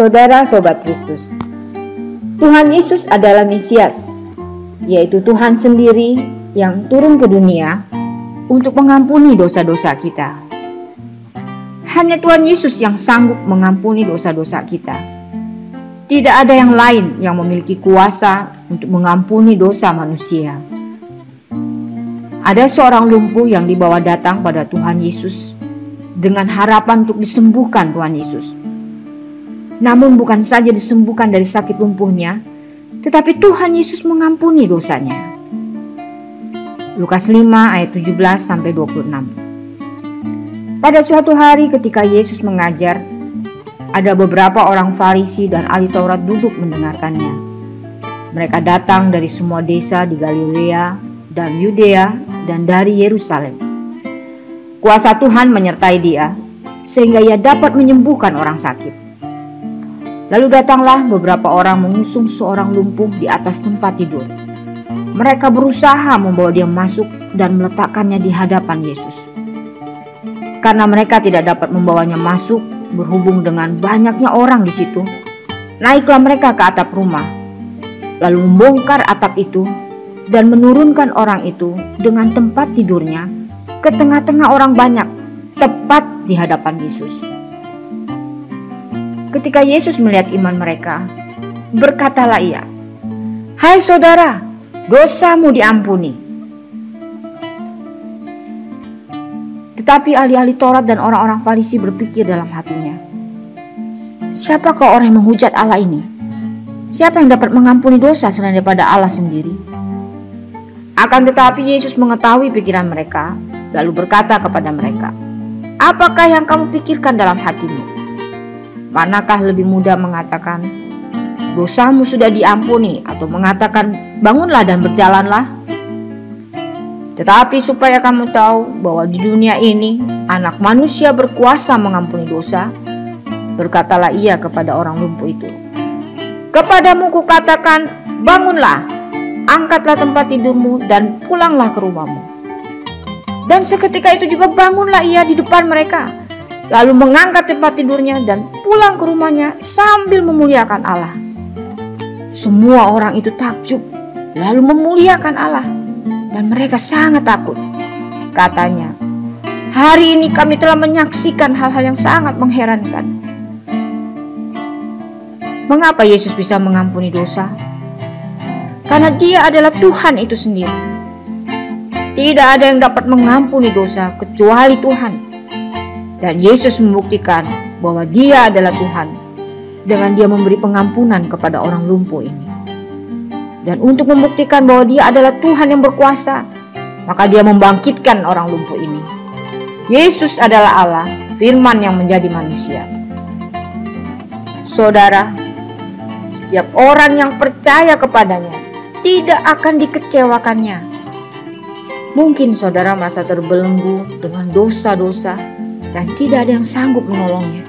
Saudara Sobat Kristus, Tuhan Yesus adalah Mesias, yaitu Tuhan sendiri yang turun ke dunia untuk mengampuni dosa-dosa kita. Hanya Tuhan Yesus yang sanggup mengampuni dosa-dosa kita. Tidak ada yang lain yang memiliki kuasa untuk mengampuni dosa manusia. Ada seorang lumpuh yang dibawa datang pada Tuhan Yesus dengan harapan untuk disembuhkan Tuhan Yesus. Namun bukan saja disembuhkan dari sakit lumpuhnya, tetapi Tuhan Yesus mengampuni dosanya. Lukas 5 ayat 17 sampai 26. Pada suatu hari ketika Yesus mengajar, ada beberapa orang Farisi dan ahli Taurat duduk mendengarkannya. Mereka datang dari semua desa di Galilea dan Yudea dan dari Yerusalem. Kuasa Tuhan menyertai dia sehingga ia dapat menyembuhkan orang sakit. Lalu datanglah beberapa orang mengusung seorang lumpuh di atas tempat tidur. Mereka berusaha membawa dia masuk dan meletakkannya di hadapan Yesus. Karena mereka tidak dapat membawanya masuk berhubung dengan banyaknya orang di situ, naiklah mereka ke atap rumah, lalu membongkar atap itu dan menurunkan orang itu dengan tempat tidurnya ke tengah-tengah orang banyak, tepat di hadapan Yesus. Ketika Yesus melihat iman mereka, berkatalah ia, "Hai saudara, dosamu diampuni." Tetapi ahli-ahli Taurat dan orang-orang Farisi berpikir dalam hatinya, "Siapakah orang yang menghujat Allah ini? Siapa yang dapat mengampuni dosa selain daripada Allah sendiri?" Akan tetapi Yesus mengetahui pikiran mereka, lalu berkata kepada mereka, "Apakah yang kamu pikirkan dalam hatimu? Manakah lebih mudah mengatakan, dosamu sudah diampuni atau mengatakan, bangunlah dan berjalanlah?" Tetapi supaya kamu tahu bahwa di dunia ini anak manusia berkuasa mengampuni dosa, berkatalah ia kepada orang lumpuh itu. Kepadamu kukatakan, bangunlah, angkatlah tempat tidurmu dan pulanglah ke rumahmu. Dan seketika itu juga bangunlah ia di depan mereka, lalu mengangkat tempat tidurnya dan pulang ke rumahnya sambil memuliakan Allah. Semua orang itu takjub, lalu memuliakan Allah, dan mereka sangat takut. Katanya, "Hari ini kami telah menyaksikan hal-hal yang sangat mengherankan." Mengapa Yesus bisa mengampuni dosa? karena Dia adalah Tuhan itu sendiri. Tidak ada yang dapat mengampuni dosa kecuali Tuhan. Dan Yesus membuktikan bahwa Dia adalah Tuhan dengan Dia memberi pengampunan kepada orang lumpuh ini. Dan untuk membuktikan bahwa Dia adalah Tuhan yang berkuasa, maka Dia membangkitkan orang lumpuh ini. Yesus adalah Allah, firman yang menjadi manusia. Saudara, setiap orang yang percaya kepadanya tidak akan dikecewakannya. Mungkin saudara merasa terbelenggu dengan dosa-dosa dan tidak ada yang sanggup menolongnya.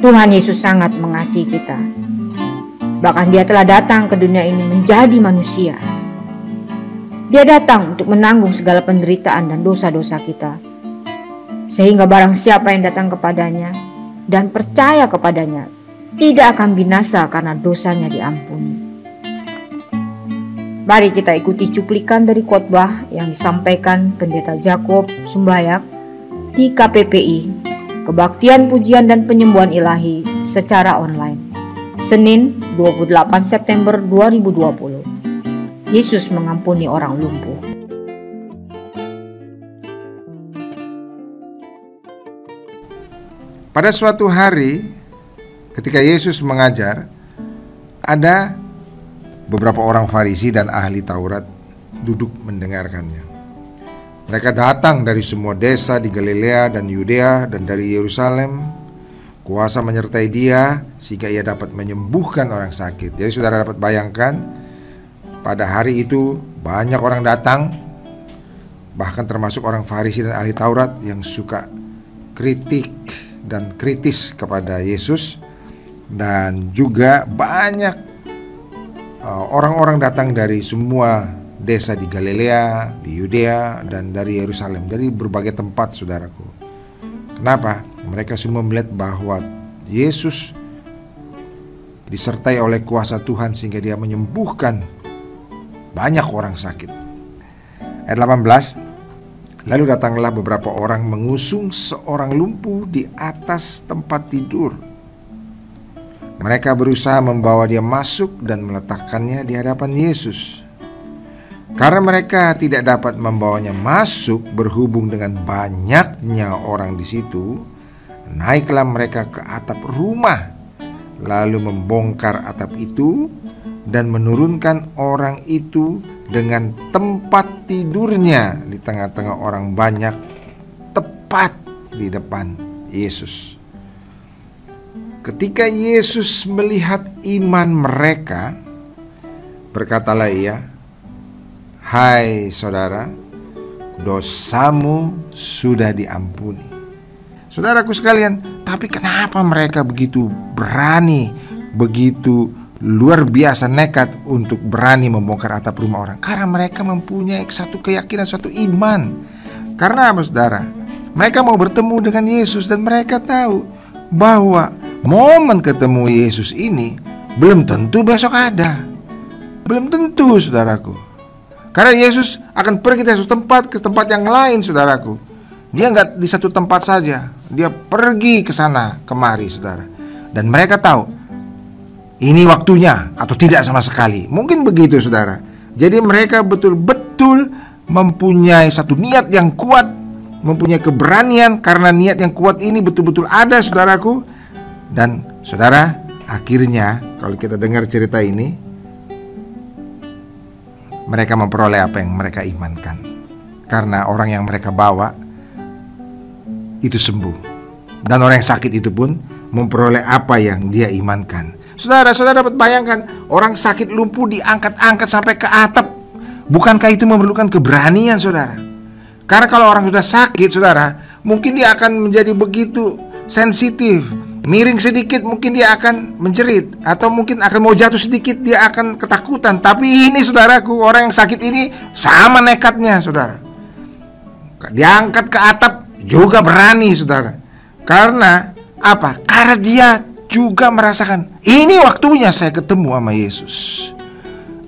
Tuhan Yesus sangat mengasihi kita. Bahkan dia telah datang ke dunia ini menjadi manusia. Dia datang untuk menanggung segala penderitaan dan dosa-dosa kita. Sehingga barang siapa yang datang kepadanya dan percaya kepadanya tidak akan binasa karena dosanya diampuni. Mari kita ikuti cuplikan dari khotbah yang disampaikan Pendeta Jacob Sumbayak di KPPI, Kebaktian Pujian dan Penyembuhan Ilahi secara online. Senin 28 September 2020. Yesus mengampuni orang lumpuh. Pada suatu hari ketika Yesus mengajar, ada Beberapa orang Farisi dan ahli Taurat duduk mendengarkannya. Mereka datang dari semua desa di Galilea dan Yudea dan dari Yerusalem. Kuasa menyertai dia sehingga ia dapat menyembuhkan orang sakit. Jadi saudara dapat bayangkan pada hari itu banyak orang datang bahkan termasuk orang Farisi dan ahli Taurat yang suka kritik dan kritis kepada Yesus dan juga banyak Eh, orang-orang datang dari semua desa di Galilea, di Yudea, dan dari Yerusalem, dari berbagai tempat, saudaraku. Kenapa? Mereka semua melihat bahwa Yesus disertai oleh kuasa Tuhan sehingga dia menyembuhkan banyak orang sakit. Ayat 18 Lalu datanglah beberapa orang mengusung seorang lumpuh di atas tempat tidur. Mereka berusaha membawa dia masuk dan meletakkannya di hadapan Yesus. Karena mereka tidak dapat membawanya masuk berhubung dengan banyaknya orang di situ, naiklah mereka ke atap rumah, lalu membongkar atap itu dan menurunkan orang itu dengan tempat tidurnya di tengah-tengah orang banyak, tepat di depan Yesus. Ketika Yesus melihat iman mereka, berkatalah ia, Hai saudara, dosamu sudah diampuni. Saudaraku sekalian, tapi kenapa mereka begitu berani, begitu luar biasa nekat untuk berani membongkar atap rumah orang? Karena mereka mempunyai satu keyakinan, satu iman. Karena apa saudara? Mereka mau bertemu dengan Yesus dan mereka tahu bahwa momen ketemu Yesus ini belum tentu besok ada. Belum tentu saudaraku. Karena Yesus akan pergi ke satu tempat ke tempat yang lain, saudaraku. Dia nggak di satu tempat saja, dia pergi ke sana kemari, saudara. Dan mereka tahu ini waktunya atau tidak sama sekali. Mungkin begitu, saudara. Jadi mereka betul-betul mempunyai satu niat yang kuat, mempunyai keberanian karena niat yang kuat ini betul-betul ada, saudaraku. Dan saudara, akhirnya kalau kita dengar cerita ini, mereka memperoleh apa yang mereka imankan. Karena orang yang mereka bawa itu sembuh. Dan orang yang sakit itu pun memperoleh apa yang dia imankan. Saudara, saudara dapat bayangkan orang sakit lumpuh diangkat-angkat sampai ke atap. Bukankah itu memerlukan keberanian, saudara? Karena kalau orang sudah sakit, saudara, mungkin dia akan menjadi begitu sensitif, miring sedikit mungkin dia akan menjerit. Atau mungkin akan mau jatuh sedikit dia akan ketakutan. Tapi ini saudaraku orang yang sakit ini sama nekatnya saudara. Diangkat ke atap juga berani saudara. Karena apa? Karena dia juga merasakan ini waktunya saya ketemu sama Yesus.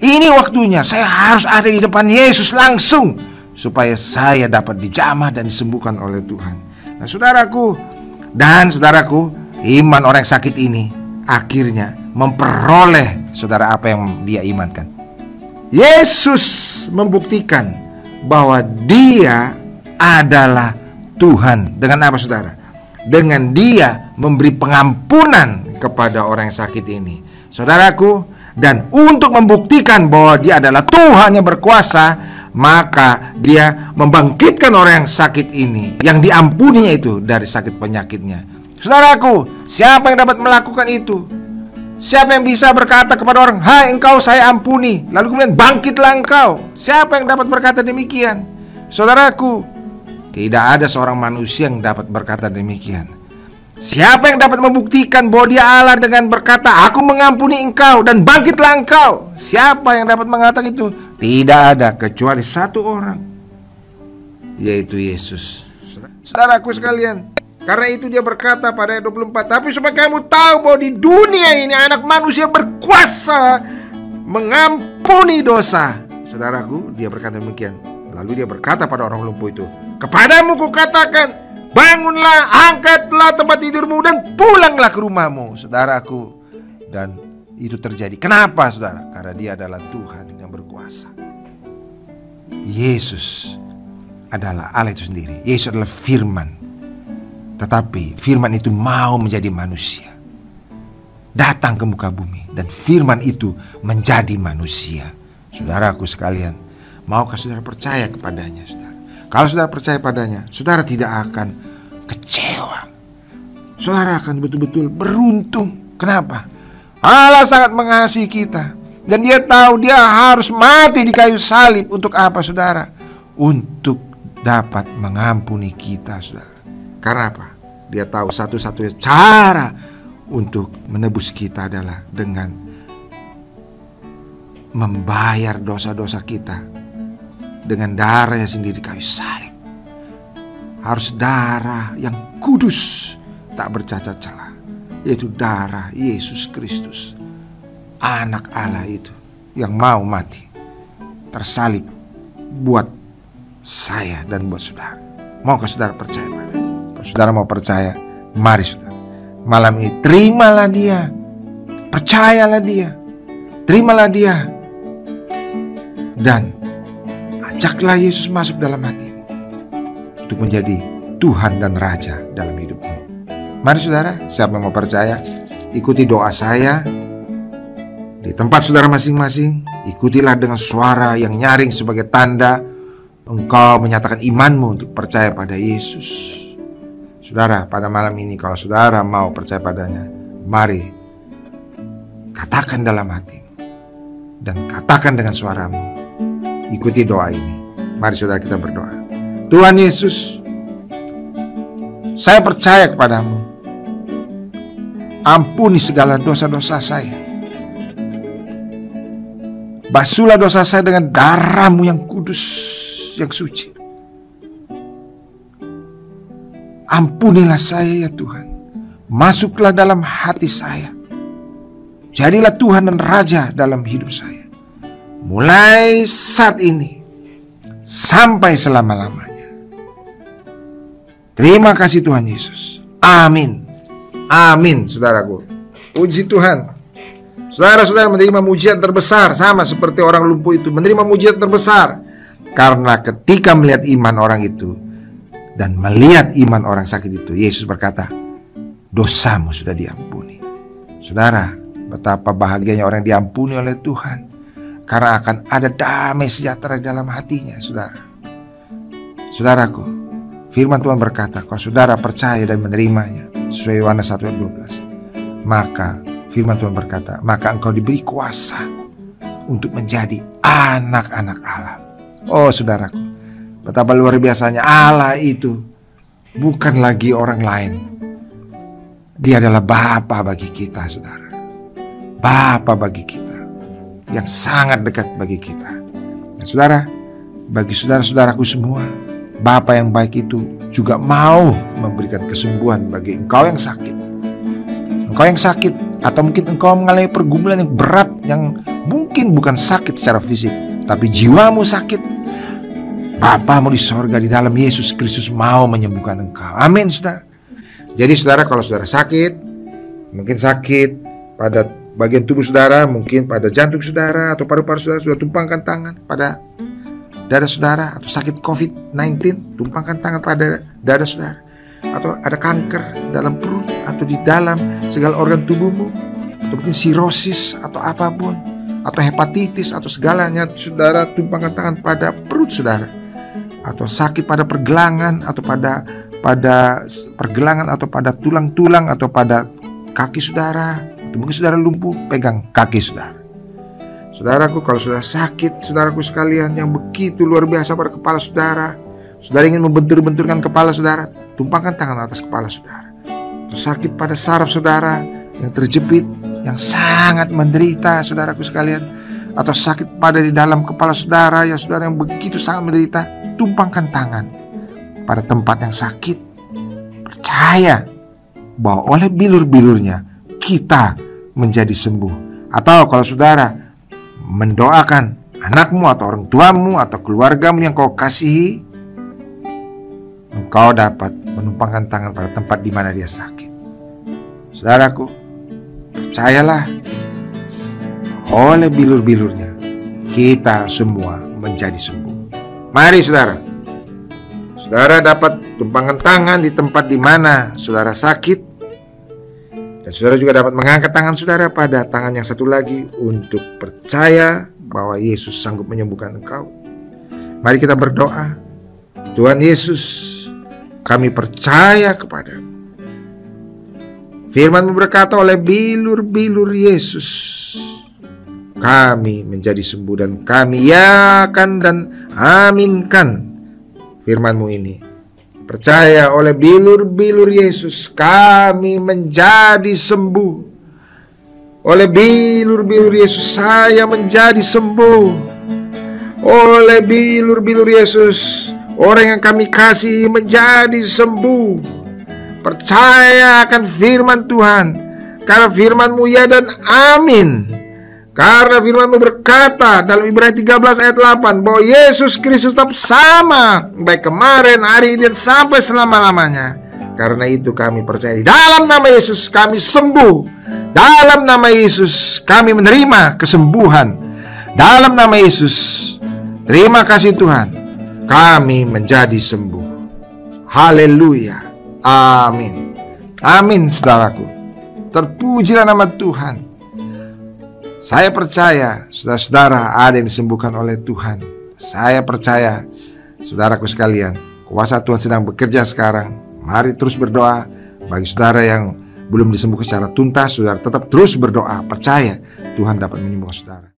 Ini waktunya saya harus ada di depan Yesus langsung supaya saya dapat dijamah dan disembuhkan oleh Tuhan. Nah saudaraku dan saudaraku Iman orang yang sakit ini akhirnya memperoleh saudara apa yang dia imankan. Yesus membuktikan bahwa dia adalah Tuhan. Dengan apa saudara? Dengan dia memberi pengampunan kepada orang yang sakit ini. Saudaraku, dan untuk membuktikan bahwa dia adalah Tuhan yang berkuasa, maka dia membangkitkan orang yang sakit ini, yang diampuninya itu dari sakit penyakitnya. Saudaraku, siapa yang dapat melakukan itu? Siapa yang bisa berkata kepada orang, "Hai engkau saya ampuni." Lalu kemudian bangkitlah engkau. Siapa yang dapat berkata demikian? Saudaraku, tidak ada seorang manusia yang dapat berkata demikian. Siapa yang dapat membuktikan bahwa dia Allah dengan berkata, "Aku mengampuni engkau dan bangkitlah engkau"? Siapa yang dapat mengatakan itu? Tidak ada kecuali satu orang, yaitu Yesus. Saudaraku sekalian, karena itu dia berkata pada ayat 24 Tapi supaya kamu tahu bahwa di dunia ini anak manusia berkuasa Mengampuni dosa. Saudaraku dia berkata demikian. Lalu dia berkata pada orang lumpuh itu Kepadamu kukatakan Bangunlah, angkatlah tempat tidurmu Dan pulanglah ke rumahmu Saudaraku. Dan itu terjadi. Kenapa saudara? Karena dia adalah Tuhan yang berkuasa. Yesus adalah Allah itu sendiri. Yesus adalah firman tetapi firman itu mau menjadi manusia. Datang ke muka bumi dan firman itu menjadi manusia. Saudaraku sekalian, maukah saudara percaya kepadanya, saudara? Kalau saudara percaya padanya, saudara tidak akan kecewa. Saudara akan betul-betul beruntung. Kenapa? Allah sangat mengasihi kita. Dan dia tahu dia harus mati di kayu salib untuk apa saudara? Untuk dapat mengampuni kita saudara. Karena apa? Dia tahu satu-satunya cara untuk menebus kita adalah dengan membayar dosa-dosa kita dengan darahnya sendiri kayu salib. Harus darah yang kudus, tak bercacat celah, yaitu darah Yesus Kristus. anak Allah itu yang mau mati tersalib buat saya dan buat saudara. Mau ke saudara percaya pada? Saudara mau percaya, mari saudara. Malam ini terimalah dia. Percayalah dia. Terimalah dia. Dan ajaklah Yesus masuk dalam hatimu. Untuk menjadi Tuhan dan Raja dalam hidupmu. Mari saudara, siapa yang mau percaya, ikuti doa saya di tempat saudara masing-masing, ikutilah dengan suara yang nyaring sebagai tanda engkau menyatakan imanmu untuk percaya pada Yesus. Saudara, pada malam ini kalau saudara mau percaya padanya, mari katakan dalam hati dan katakan dengan suaramu. Ikuti doa ini. Mari saudara kita berdoa. Tuhan Yesus, saya percaya kepadamu. Ampuni segala dosa-dosa saya Basuhlah dosa saya dengan darahmu yang kudus, yang suci. Ampunilah saya ya Tuhan. Masuklah dalam hati saya. Jadilah Tuhan dan Raja dalam hidup saya. Mulai saat ini sampai selama-lamanya. Terima kasih Tuhan Yesus. Amin. Amin, saudaraku. Puji Tuhan. Saudara-saudara menerima mujizat terbesar sama seperti orang lumpuh itu menerima mujizat terbesar karena ketika melihat iman orang itu dan melihat iman orang sakit itu Yesus berkata dosamu sudah diampuni. Saudara, betapa bahagianya orang diampuni oleh Tuhan karena akan ada damai sejahtera dalam hatinya, Saudara. Saudaraku, firman Tuhan berkata, kalau saudara percaya dan menerimanya sesuai Yohanes 1 ayat 12, maka Firman Tuhan berkata, maka engkau diberi kuasa untuk menjadi anak-anak Allah. Oh saudaraku, betapa luar biasanya Allah itu bukan lagi orang lain. Dia adalah Bapa bagi kita, saudara. Bapa bagi kita yang sangat dekat bagi kita. Dan saudara, bagi saudara-saudaraku semua, Bapa yang baik itu juga mau memberikan kesembuhan bagi engkau yang sakit. Engkau yang sakit, atau mungkin engkau mengalami pergumulan yang berat yang mungkin bukan sakit secara fisik, tapi jiwamu sakit. Bapamu di sorga di dalam Yesus Kristus mau menyembuhkan engkau. Amin, saudara. Jadi saudara kalau saudara sakit, mungkin sakit pada bagian tubuh saudara, mungkin pada jantung saudara atau paru-paru saudara sudah tumpangkan tangan pada dada saudara atau sakit COVID-19, tumpangkan tangan pada dada saudara atau ada kanker dalam perut atau di dalam segala organ tubuhmu atau mungkin sirosis atau apa pun atau hepatitis atau segalanya saudara tumpangkan tangan pada perut saudara atau sakit pada pergelangan atau pada pada pergelangan atau pada tulang-tulang atau pada kaki saudara atau mungkin saudara lumpuh pegang kaki saudara Saudaraku kalau sudah sakit Saudaraku sekalian yang begitu luar biasa pada kepala saudara Saudara ingin membentur-benturkan kepala saudara, tumpangkan tangan atas kepala saudara. Atau sakit pada saraf saudara yang terjepit, yang sangat menderita saudaraku sekalian. Atau sakit pada di dalam kepala saudara ya saudara yang begitu sangat menderita, tumpangkan tangan pada tempat yang sakit. Percaya bahwa oleh bilur-bilurnya kita menjadi sembuh. Atau kalau saudara mendoakan anakmu atau orang tuamu atau keluargamu yang kau kasihi engkau dapat menumpangkan tangan pada tempat di mana dia sakit. Saudaraku, percayalah, oleh bilur-bilurnya kita semua menjadi sembuh. Mari saudara, saudara dapat tumpangkan tangan di tempat di mana saudara sakit, dan saudara juga dapat mengangkat tangan saudara pada tangan yang satu lagi untuk percaya bahwa Yesus sanggup menyembuhkan engkau. Mari kita berdoa. Tuhan Yesus, kami percaya kepada Firman berkata oleh bilur-bilur Yesus Kami menjadi sembuh dan kami yakan dan aminkan firmanmu ini. Percaya oleh bilur-bilur Yesus kami menjadi sembuh. Oleh bilur-bilur Yesus saya menjadi sembuh. Oleh bilur-bilur Yesus Orang yang kami kasih menjadi sembuh. Percaya akan firman Tuhan Karena firmanmu ya dan amin Karena firmanmu berkata dalam Ibrani 13 ayat 8 bahwa Yesus Kristus tetap sama baik kemarin, hari ini dan sampai selama-lamanya. Karena itu kami percaya di dalam nama Yesus kami sembuh. Dalam nama Yesus kami menerima kesembuhan. Dalam nama Yesus terima kasih Tuhan kami menjadi sembuh. Haleluya. Amin. Amin saudaraku. Terpujilah nama Tuhan. Saya percaya saudara-saudara ada yang disembuhkan oleh Tuhan. Saya percaya saudaraku sekalian, kuasa Tuhan sedang bekerja sekarang. Mari terus berdoa bagi saudara yang belum disembuhkan secara tuntas, saudara tetap terus berdoa. Percaya Tuhan dapat menyembuhkan saudara.